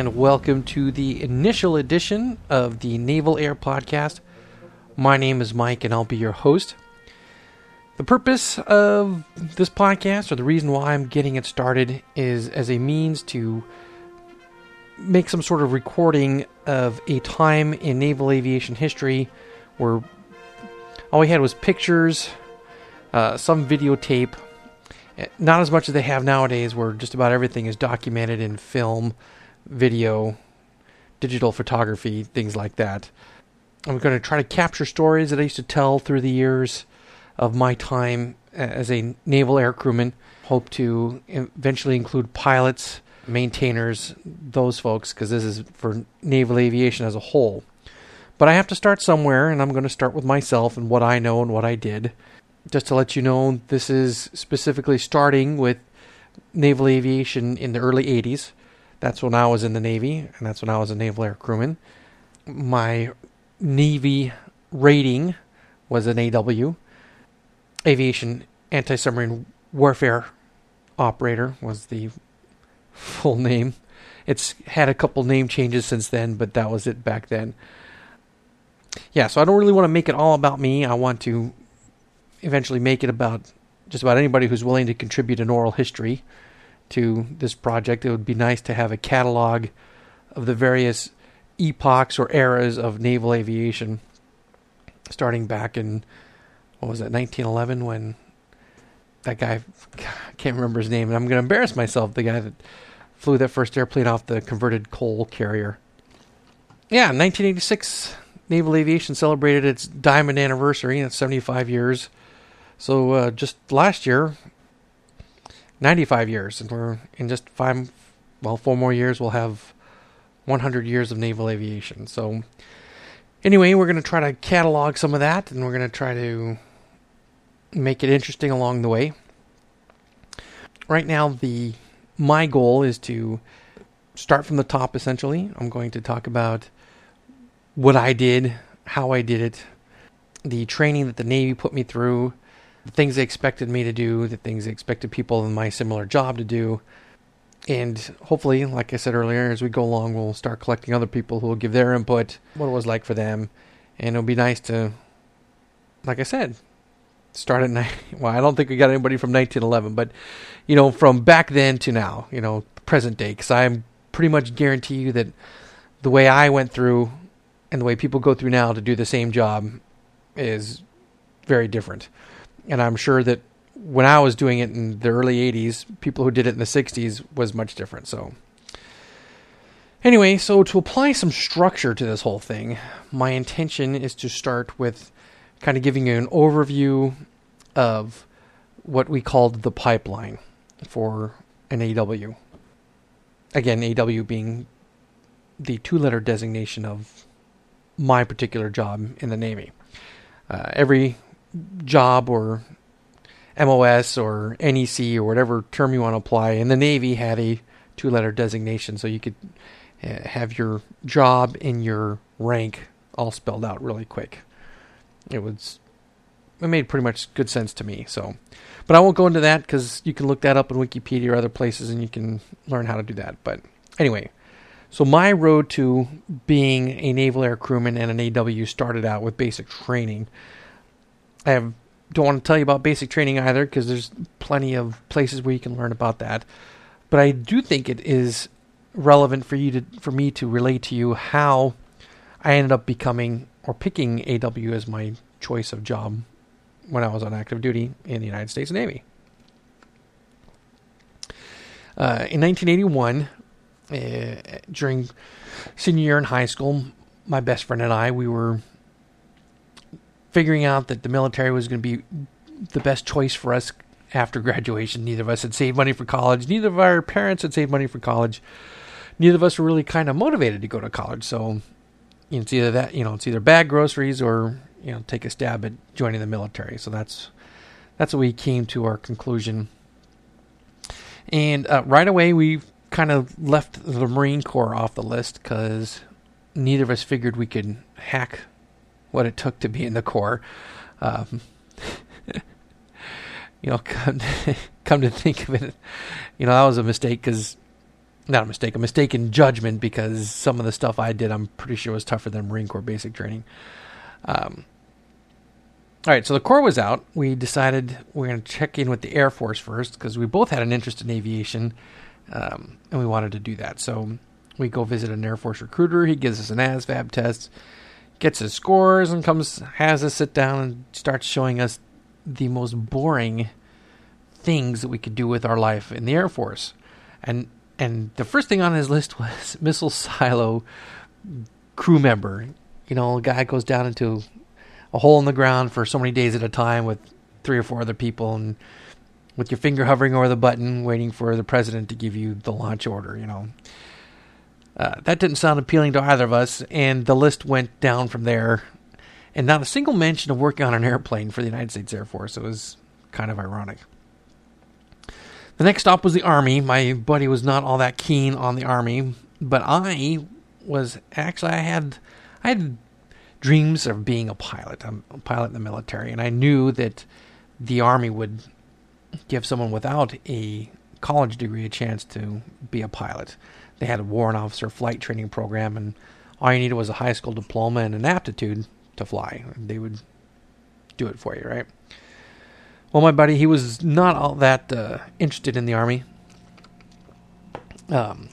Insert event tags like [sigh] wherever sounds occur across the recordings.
And welcome to the initial edition of the Naval Air Podcast. My name is Mike, and I'll be your host. The purpose of this podcast, or the reason why I'm getting it started, is as a means to make some sort of recording of a time in naval aviation history where all we had was pictures, uh, some videotape, not as much as they have nowadays, where just about everything is documented in film, video, digital photography, things like that. I'm going to try to capture stories that I used to tell through the years of my time as a naval air crewman. Hope to eventually include pilots, maintainers, those folks, because this is for naval aviation as a whole. But I have to start somewhere, and I'm going to start with myself and what I know and what I did just to let you know, this is specifically starting with naval aviation in the early 80s. That's when I was in the Navy, and that's when I was a naval air crewman. My Navy rating was an AW. Aviation Anti Submarine Warfare Operator was the full name. It's had a couple name changes since then, but that was it back then. Yeah, so I don't really want to make it all about me. I want to eventually make it about just about anybody who's willing to contribute an oral history to this project. It would be nice to have a catalog of the various epochs or eras of naval aviation, starting back in what was it, 1911, when that guy I can't remember his name, and I'm going to embarrass myself. The guy that flew that first airplane off the converted coal carrier. Yeah, 1986, naval aviation celebrated its diamond anniversary. It's 75 years so uh, just last year, 95 years, and we're in just five, well, four more years, we'll have 100 years of naval aviation. So anyway, we're going to try to catalog some of that, and we're going to try to make it interesting along the way. Right now, the my goal is to start from the top. Essentially, I'm going to talk about what I did, how I did it, the training that the Navy put me through, the things they expected me to do, the things they expected people in my similar job to do. And hopefully, like I said earlier, as we go along, we'll start collecting other people who will give their input, what it was like for them. And it'll be nice to, like I said, start at night. [laughs] Well, I don't think we got anybody from 1911, but, you know, from back then to now, you know, present day. Because I'm pretty much guarantee you that the way I went through and the way people go through now to do the same job is very different and I'm sure that when I was doing it in the early 80s, people who did it in the 60s was much different. So, anyway, so to apply some structure to this whole thing, my intention is to start with kind of giving you an overview of what we called the pipeline for an AW. Again, AW being the two letter designation of my particular job in the Navy. Uh, every job or MOS or NEC or whatever term you want to apply. And the Navy had a two letter designation, so you could uh, have your job and your rank all spelled out really quick. It was it made pretty much good sense to me. So, but I won't go into that because you can look that up in Wikipedia or other places, and you can learn how to do that. But anyway, so my road to being a naval air crewman and an AW started out with basic training. I have don't want to tell you about basic training either because there's plenty of places where you can learn about that. But I do think it is relevant for you to for me to relate to you how I ended up becoming or picking AW as my choice of job when I was on active duty in the United States Navy. Uh, in 1981, uh, during senior year in high school, my best friend and I we were figuring out that the military was going to be the best choice for us after [laughs] graduation. Neither of us had saved money for college. Neither of our parents had saved money for college. Neither of us were really kind of motivated to go to college. So you know, it's either that, you know, it's either bag groceries or you know, take a stab at joining the military. So that's that's what we came to our conclusion. And uh, right away, we kind of left the Marine Corps off the list because neither of us figured we could hack what it took to be in the Corps. Um, [laughs] you know, come to, [laughs] come to think of it, you know, that was a mistake because not a mistake, a mistake in judgment because some of the stuff I did, I'm pretty sure was tougher than Marine Corps basic training. Um, all right, so the Corps was out. We decided we're going to check in with the Air Force first because we both had an interest in aviation, um, and we wanted to do that. So we go visit an Air Force recruiter. He gives us an ASVAB test, gets his scores, and comes has us sit down and starts showing us the most boring things that we could do with our life in the Air Force. And and the first thing on his list [laughs] was missile silo crew member. You know, a guy goes down into a hole in the ground for so many days at a time with three or four other people and with your finger hovering over the button waiting for the president to give you the launch order, you know. Uh, that didn't sound appealing to either of us, and the list went down from there. And not a single mention of working on an airplane for the United States Air Force. It was kind of ironic. The next stop was the Army. My buddy was not all that keen on the Army, but I was actually I had I had dreams of being a pilot. I'm a pilot in the military, and I knew that the Army would give someone without a college degree a chance to be a pilot. They had a warrant officer flight training program, and all you needed was a high school diploma and an aptitude to fly. They would do it for you, right? Well, my buddy, he was not all that uh, interested in the Army. Um,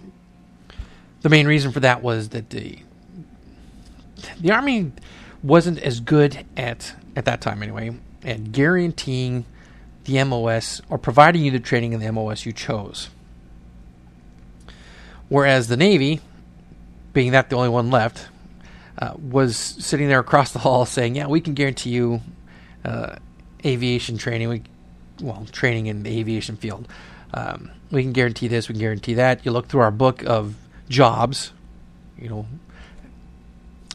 the main reason for that was that the the army wasn't as good at at that time anyway at guaranteeing the MOS or providing you the training in the MOS you chose. Whereas the Navy, being that the only one left, uh, was sitting there across the hall saying, "Yeah, we can guarantee you uh, aviation training. We, well, training in the aviation field. Um, we can guarantee this. We can guarantee that. You look through our book of jobs, you know,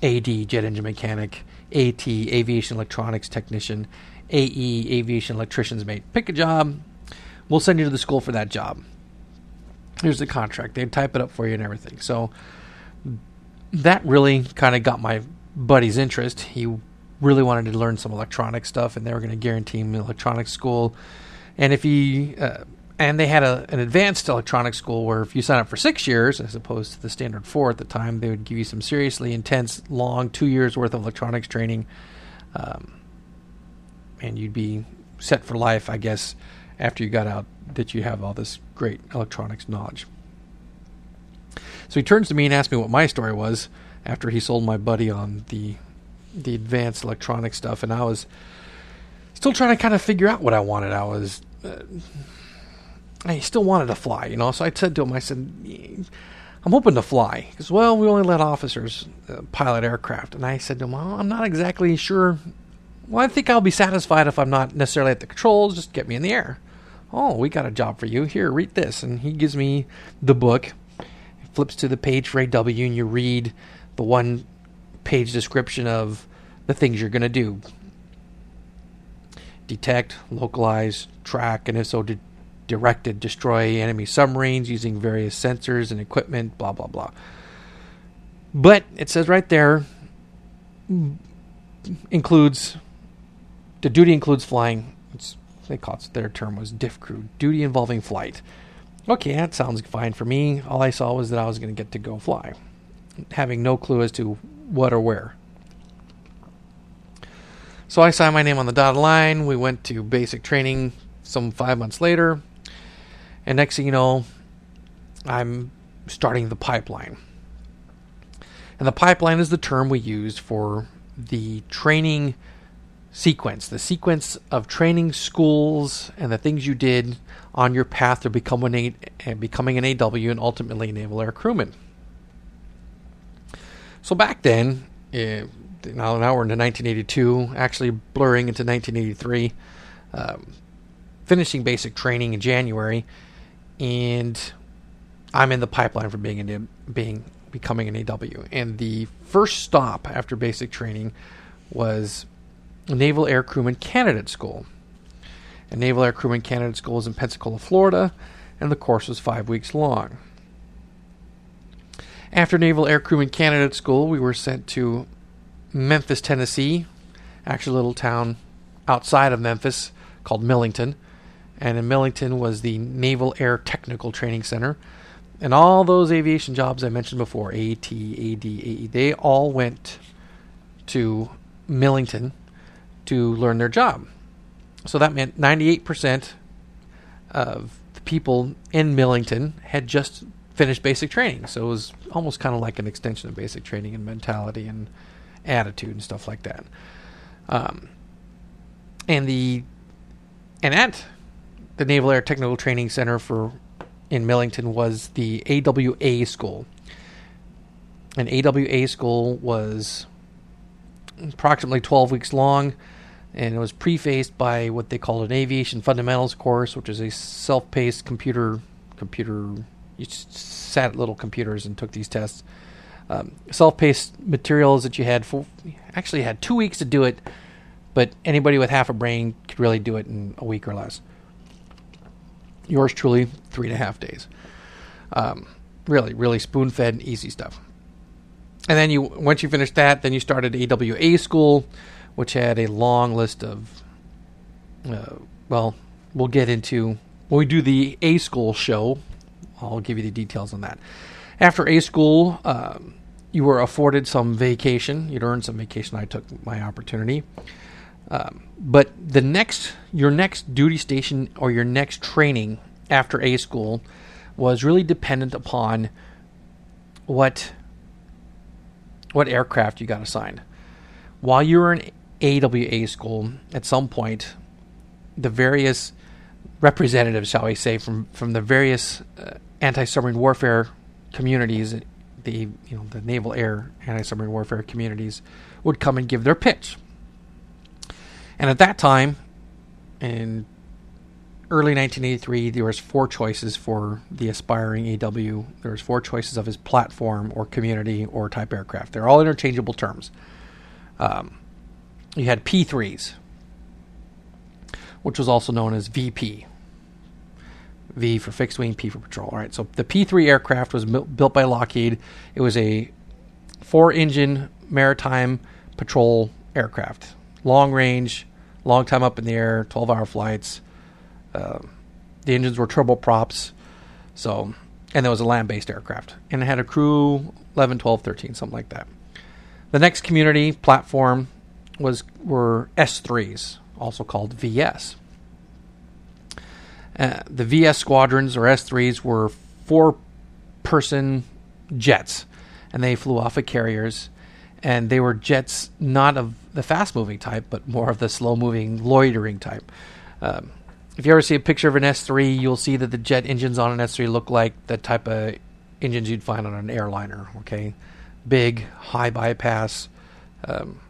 AD, jet engine mechanic, AT, aviation electronics technician, AE, aviation electrician's mate. Pick a job. We'll send you to the school for that job. Here's the contract. They'd type it up for you and everything. So that really kind of got my buddy's interest. He really wanted to learn some electronic stuff, and they were going to guarantee him electronics school. And if he uh, and they had a, an advanced electronics school where if you sign up for six years as opposed to the standard four at the time, they would give you some seriously intense, long two years worth of electronics training, um, and you'd be set for life, I guess, after you got out that you have all this great electronics knowledge. So he turns to me and asks me what my story was after he sold my buddy on the the advanced electronic stuff, and I was still trying to kind of figure out what I wanted. I was. Uh, I still wanted to fly, you know. So I said to him, I said, I'm hoping to fly. Because, well, we only let officers uh, pilot aircraft. And I said to him, well, I'm not exactly sure. Well, I think I'll be satisfied if I'm not necessarily at the controls. Just get me in the air. Oh, we got a job for you. Here, read this. And he gives me the book. flips to the page for AW, and you read the one page description of the things you're going to do detect, localize, track, and if so, de- directed destroy enemy submarines using various sensors and equipment, blah, blah, blah. But it says right there includes the duty includes flying. They call it their term was diff crew duty involving flight. Okay, that sounds fine for me. All I saw was that I was going to get to go fly, having no clue as to what or where. So I signed my name on the dotted line. We went to basic training some five months later. And next thing you know, I'm starting the pipeline. And the pipeline is the term we use for the training sequence, the sequence of training schools and the things you did on your path to become an a, becoming an AW and ultimately a naval air crewman. So back then, uh, now, now we're into 1982, actually blurring into 1983, um, finishing basic training in January, and I'm in the pipeline for being an, being becoming an AW. And the first stop after basic training was Naval Air Crewman Candidate School. And Naval Air Crewman Candidate School is in Pensacola, Florida, and the course was five weeks long. After Naval Air Crewman Candidate School, we were sent to Memphis, Tennessee, actually a little town outside of Memphis called Millington. And in Millington was the Naval Air Technical Training Center. and all those aviation jobs I mentioned before, AT, AD, AE, they all went to Millington to learn their job. So that meant 98% of the people in Millington had just finished basic training. So it was almost kind of like an extension of basic training and mentality and attitude and stuff like that. Um, and the and at the Naval Air Technical Training Center for in Millington was the AWA school. An AWA school was approximately 12 weeks long and it was prefaced by what they called an aviation fundamentals course, which is a self-paced computer computer. You sat at little computers and took these tests. Um, self-paced materials that you had for actually had two weeks to do it, but anybody with half a brain could really do it in a week or less. Yours truly, three and a half days. Um, really, really spoon-fed, and easy stuff. And then you once you finished that, then you started AWA school which had a long list of, uh, well, we'll get into when we do the A School show. I'll give you the details on that. After A School, um, you were afforded some vacation. You'd earned some vacation. I took my opportunity. Um, but the next, your next duty station or your next training after A School was really dependent upon what what aircraft you got assigned. While you were in AWA school at some point, the various representatives, shall we say, from from the various uh, anti-submarine warfare communities, the you know the naval air anti-submarine warfare communities, would come and give their pitch. And at that time, in early 1983, there was four choices for the aspiring AW. There was four choices of his platform or community or type aircraft. They're all interchangeable terms. Um, you had P3s, which was also known as VP. V for fixed wing, P for patrol. All right, so the P3 aircraft was built by Lockheed. It was a four engine maritime patrol aircraft. Long range, long time up in the air, 12 hour flights. Uh, the engines were turboprops. So, and there was a land based aircraft. And it had a crew 11, 12, 13, something like that. The next community platform was were S3s, also called VS. Uh, the VS squadrons or S3s were four-person jets, and they flew off of carriers, and they were jets not of the fast-moving type, but more of the slow-moving, loitering type. Um, if you ever see a picture of an S3, you'll see that the jet engines on an S3 look like the type of engines you'd find on an airliner. Okay, big, high bypass. Um,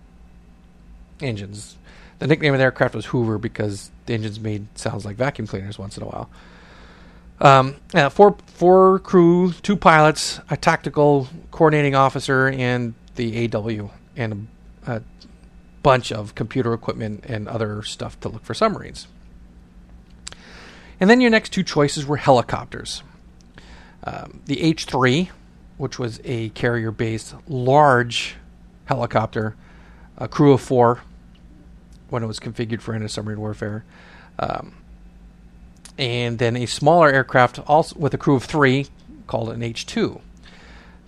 engines. The nickname of the aircraft was Hoover because the engines made sounds like vacuum cleaners once in a while. Um, uh, four four crew, two pilots, a tactical coordinating officer, and the AW, and a, a bunch of computer equipment and other stuff to look for submarines. And then your next two choices were helicopters. Um, the H 3, which was a carrier based large helicopter, a crew of four, when it was configured for anti-submarine warfare. Um, and then a smaller aircraft also with a crew of three called an H2.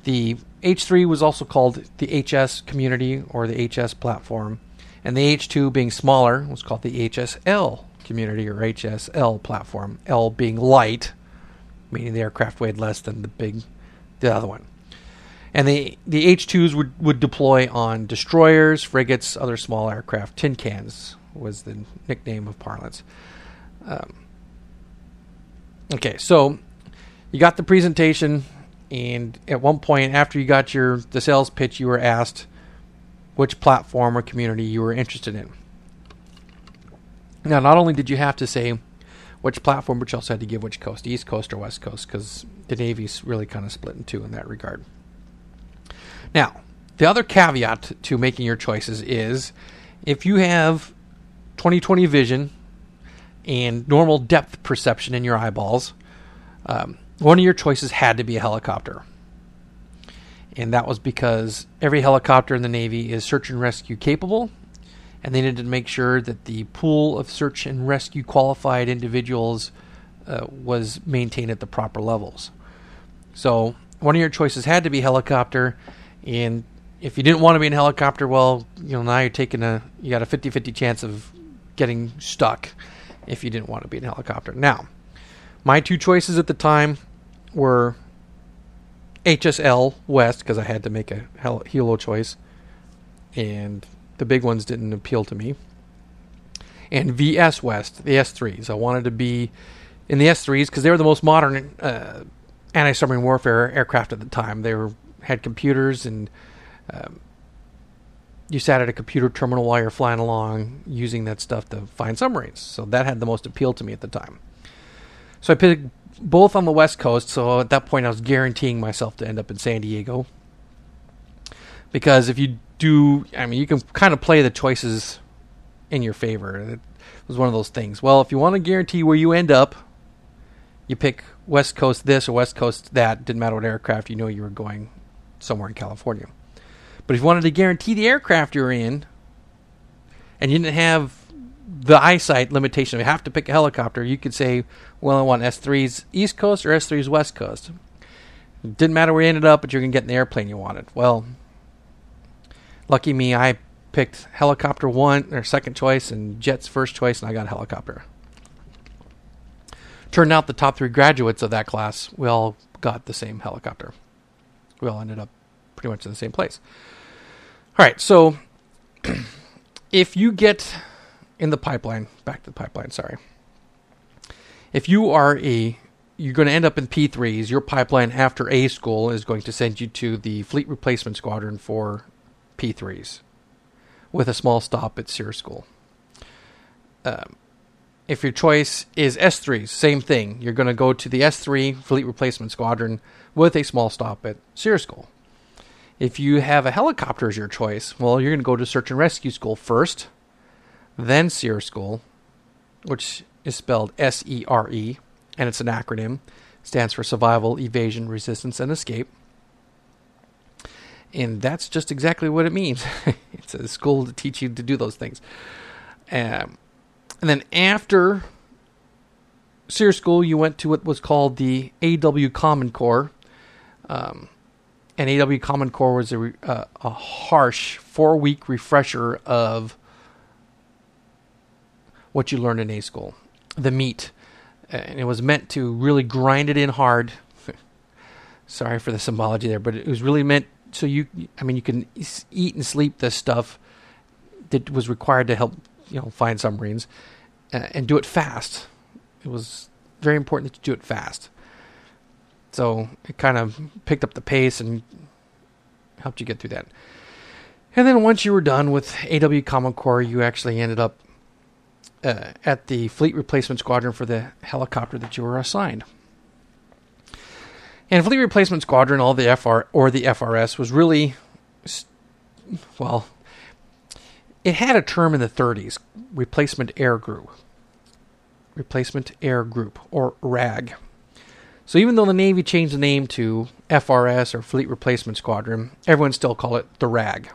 The H3 was also called the HS community or the HS platform, and the H2 being smaller was called the HSL community or HSL platform. L being light, meaning the aircraft weighed less than the big the other one. And the, the H2s would, would deploy on destroyers, frigates, other small aircraft. Tin cans was the nickname of parlance. Um, okay, so you got the presentation, and at one point after you got your the sales pitch, you were asked which platform or community you were interested in. Now, not only did you have to say which platform, but you also had to give which coast, East Coast or West Coast, because the Navy's really kind of split in two in that regard. Now, the other caveat to making your choices is if you have 20/20 vision and normal depth perception in your eyeballs, um, one of your choices had to be a helicopter. And that was because every helicopter in the Navy is search and rescue capable, and they needed to make sure that the pool of search and rescue qualified individuals uh, was maintained at the proper levels. So one of your choices had to be helicopter, and if you didn't want to be in a helicopter, well, you know now you're taking a you got a 50-50 chance of getting stuck if you didn't want to be in a helicopter. Now, my two choices at the time were HSL West because I had to make a helo choice, and the big ones didn't appeal to me. And VS West, the S3s. I wanted to be in the S3s because they were the most modern uh, anti-submarine warfare aircraft at the time. They were had computers and um, you sat at a computer terminal while you're flying along using that stuff to find submarines. So that had the most appeal to me at the time. So I picked both on the West Coast. So at that point, I was guaranteeing myself to end up in San Diego. Because if you do, I mean, you can kind of play the choices in your favor. It was one of those things. Well, if you want to guarantee where you end up, you pick West Coast this or West Coast that. Didn't matter what aircraft, you know you were going somewhere in California. But if you wanted to guarantee the aircraft you're in, and you didn't have the eyesight limitation you have to pick a helicopter, you could say, well, I want S3's East Coast or S3's West Coast. It didn't matter where you ended up, but you're to get in the airplane you wanted. Well, lucky me, I picked helicopter one or second choice and jet's first choice, and I got a helicopter. Turned out the top three graduates of that class, we all got the same helicopter. We all ended up pretty much in the same place. All right, so [clears throat] if you get in the pipeline, back to the pipeline, sorry. If you are a you're going to end up in P3s. Your pipeline after A school is going to send you to the Fleet Replacement Squadron for P3s with a small stop at SERE School. Um, if your choice is S3, same thing. You're going to go to the S3 Fleet Replacement Squadron with a small stop at SERE School. If you have a helicopter as your choice, well, you're going to go to Search and Rescue School first, then SERE School, which is spelled S E R E, and it's an acronym. Stands for Survival, Evasion, Resistance, and Escape. And that's just exactly what it means. [laughs] it's a school to teach you to do those things. Um, and then after SERE School, you went to what was called the AW Common Core. Um, and AW Common Core was a, uh, a harsh four week refresher of what you learned in A school, the meat. And it was meant to really grind it in hard. [laughs] Sorry for the symbology there, but it was really meant so you, I mean, you can eat and sleep this stuff that was required to help, you know, find submarines and do it fast. It was very important that you do it fast. So it kind of picked up the pace and helped you get through that. And then once you were done with AW Common Core, you actually ended up uh, at the Fleet Replacement Squadron for the helicopter that you were assigned. And Fleet Replacement Squadron, all the FR or the FRS, was really, well, it had a term in the 30s, Replacement Air Group. Replacement Air Group, or RAG. So even though the Navy changed the name to FRS or Fleet Replacement Squadron, everyone still call it the RAG.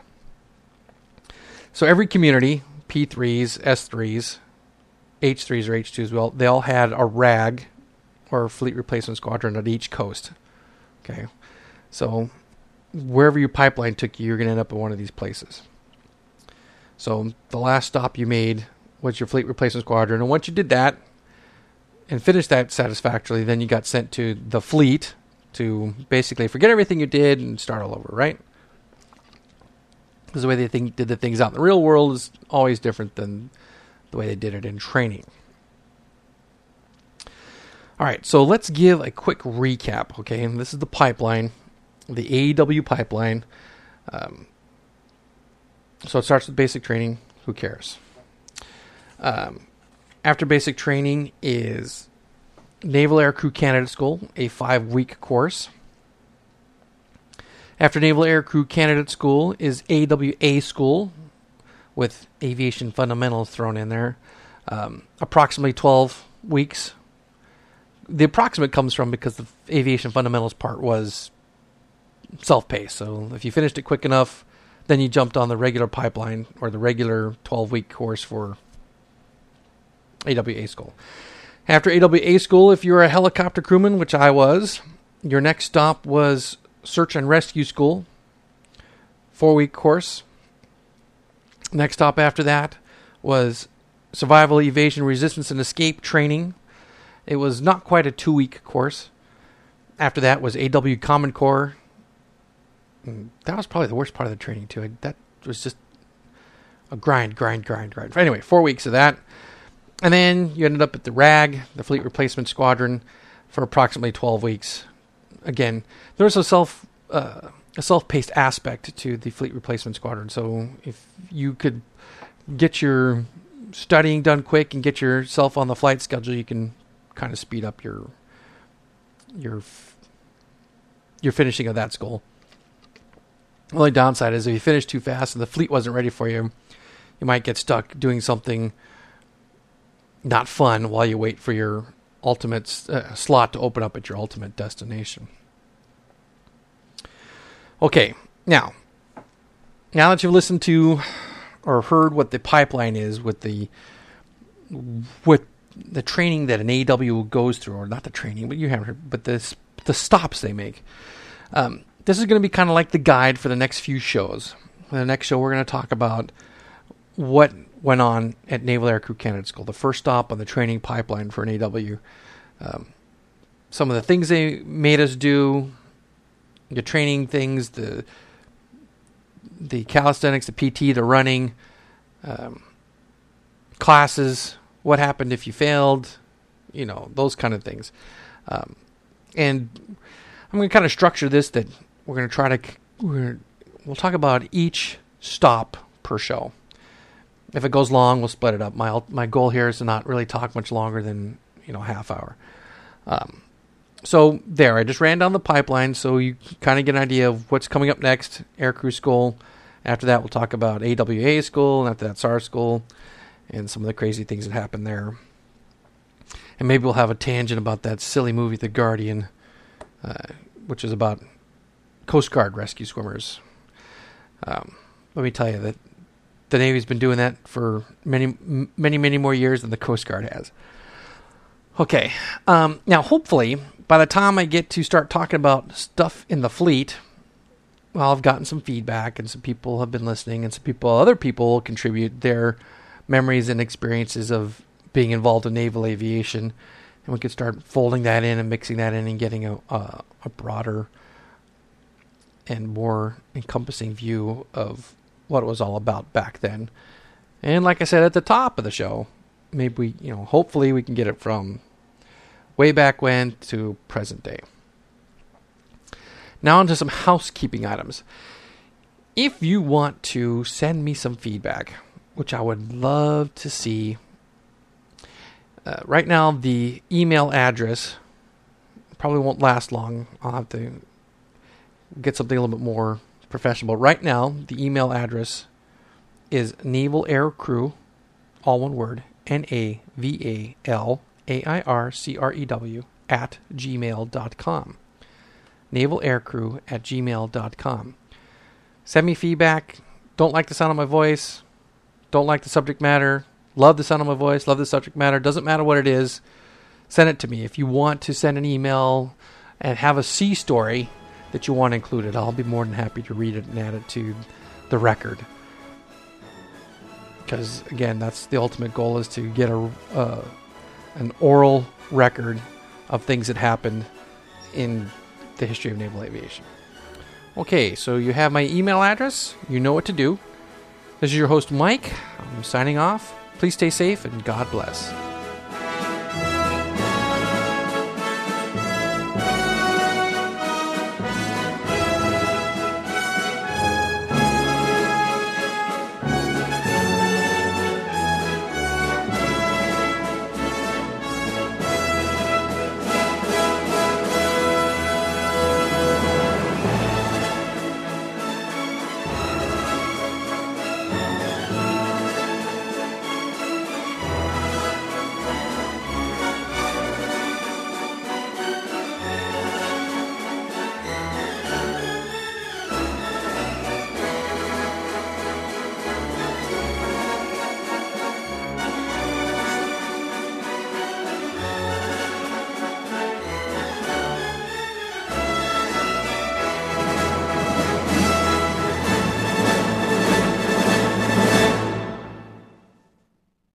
So every community, P3s, S3s, H3s or H2s, well, they all had a RAG or Fleet Replacement Squadron at each coast. Okay. So wherever your pipeline took you, you're going to end up in one of these places. So the last stop you made was your Fleet Replacement Squadron. And once you did that, and finished that satisfactorily, then you got sent to the fleet to basically forget everything you did and start all over, right? Because the way they think, did the things out in the real world is always different than the way they did it in training. All right, so let's give a quick recap, okay? And this is the pipeline, the AEW pipeline. Um, so it starts with basic training. Who cares? Um, after basic training is Naval Air Crew Candidate School, a five week course. After Naval Air Crew Candidate School is AWA School, with aviation fundamentals thrown in there. Um, approximately 12 weeks. The approximate comes from because the aviation fundamentals part was self paced. So if you finished it quick enough, then you jumped on the regular pipeline or the regular 12 week course for AWA school. After AWA school, if you're a helicopter crewman, which I was, your next stop was Search and Rescue School, four week course. Next stop after that was Survival, Evasion, Resistance, and Escape Training. It was not quite a two week course. After that was AW Common Core. Mm, that was probably the worst part of the training, too. That was just a grind, grind, grind, grind. Anyway, four weeks of that. And then you ended up at the RAG, the Fleet Replacement Squadron, for approximately 12 weeks. Again, there was a self uh, a self-paced aspect to the Fleet Replacement Squadron. So if you could get your studying done quick and get yourself on the flight schedule, you can kind of speed up your your your finishing of that school. The only downside is if you finish too fast and the fleet wasn't ready for you, you might get stuck doing something not fun while you wait for your ultimate uh, slot to open up at your ultimate destination. Okay, now, now that you've listened to or heard what the pipeline is with the with the training that an AW goes through, or not the training, but you haven't heard, but the the stops they make. Um, this is going to be kind of like the guide for the next few shows. In the next show, we're going to talk about what went on at Naval Aircrew Candidate School, the first stop on the training pipeline for an AW. Um, some of the things they made us do, the training things, the the calisthenics, the PT, the running, um, classes, what happened if you failed, you know, those kind of things. Um, and I'm going to kind of structure this that we're going to try to we will talk about each stop per show. If it goes long, we'll split it up. My my goal here is to not really talk much longer than you know half hour. Um, so there, I just ran down the pipeline so you kind of get an idea of what's coming up next. Aircrew school. After that, we'll talk about AWA school, and after that, SAR school, and some of the crazy things that happened there. And maybe we'll have a tangent about that silly movie, The Guardian, uh, which is about Coast Guard rescue swimmers. Um, let me tell you that the Navy's been doing that for many, many, many more years than the Coast Guard has. Okay, um, now hopefully by the time I get to start talking about stuff in the fleet, well, I've gotten some feedback and some people have been listening, and some people, other people, contribute their memories and experiences of being involved in naval aviation, and we could start folding that in and mixing that in and getting a, a, a broader and more encompassing view of what it was all about back then. And like I said at the top of the show, maybe we, you know, hopefully we can get it from way back when to present day. Now, onto some housekeeping items. If you want to send me some feedback, which I would love to see, uh, right now the email address probably won't last long. I'll have to get something a little bit more professional. But right now, the email address is Naval Air Crew, all one word, N A V A L A I R C R E W, at gmail.com. Naval Air Crew at gmail.com. Send me feedback. Don't like the sound of my voice. Don't like the subject matter. Love the sound of my voice. Love the subject matter. Doesn't matter what it is. Send it to me. If you want to send an email and have a sea story, that you want included. I'll be more than happy to read it and add it to the record. Because again, that's the ultimate goal is to get a uh, an oral record of things that happened in the history of naval aviation. Okay, so you have my email address. You know what to do. This is your host, Mike. I'm signing off. Please stay safe and God bless.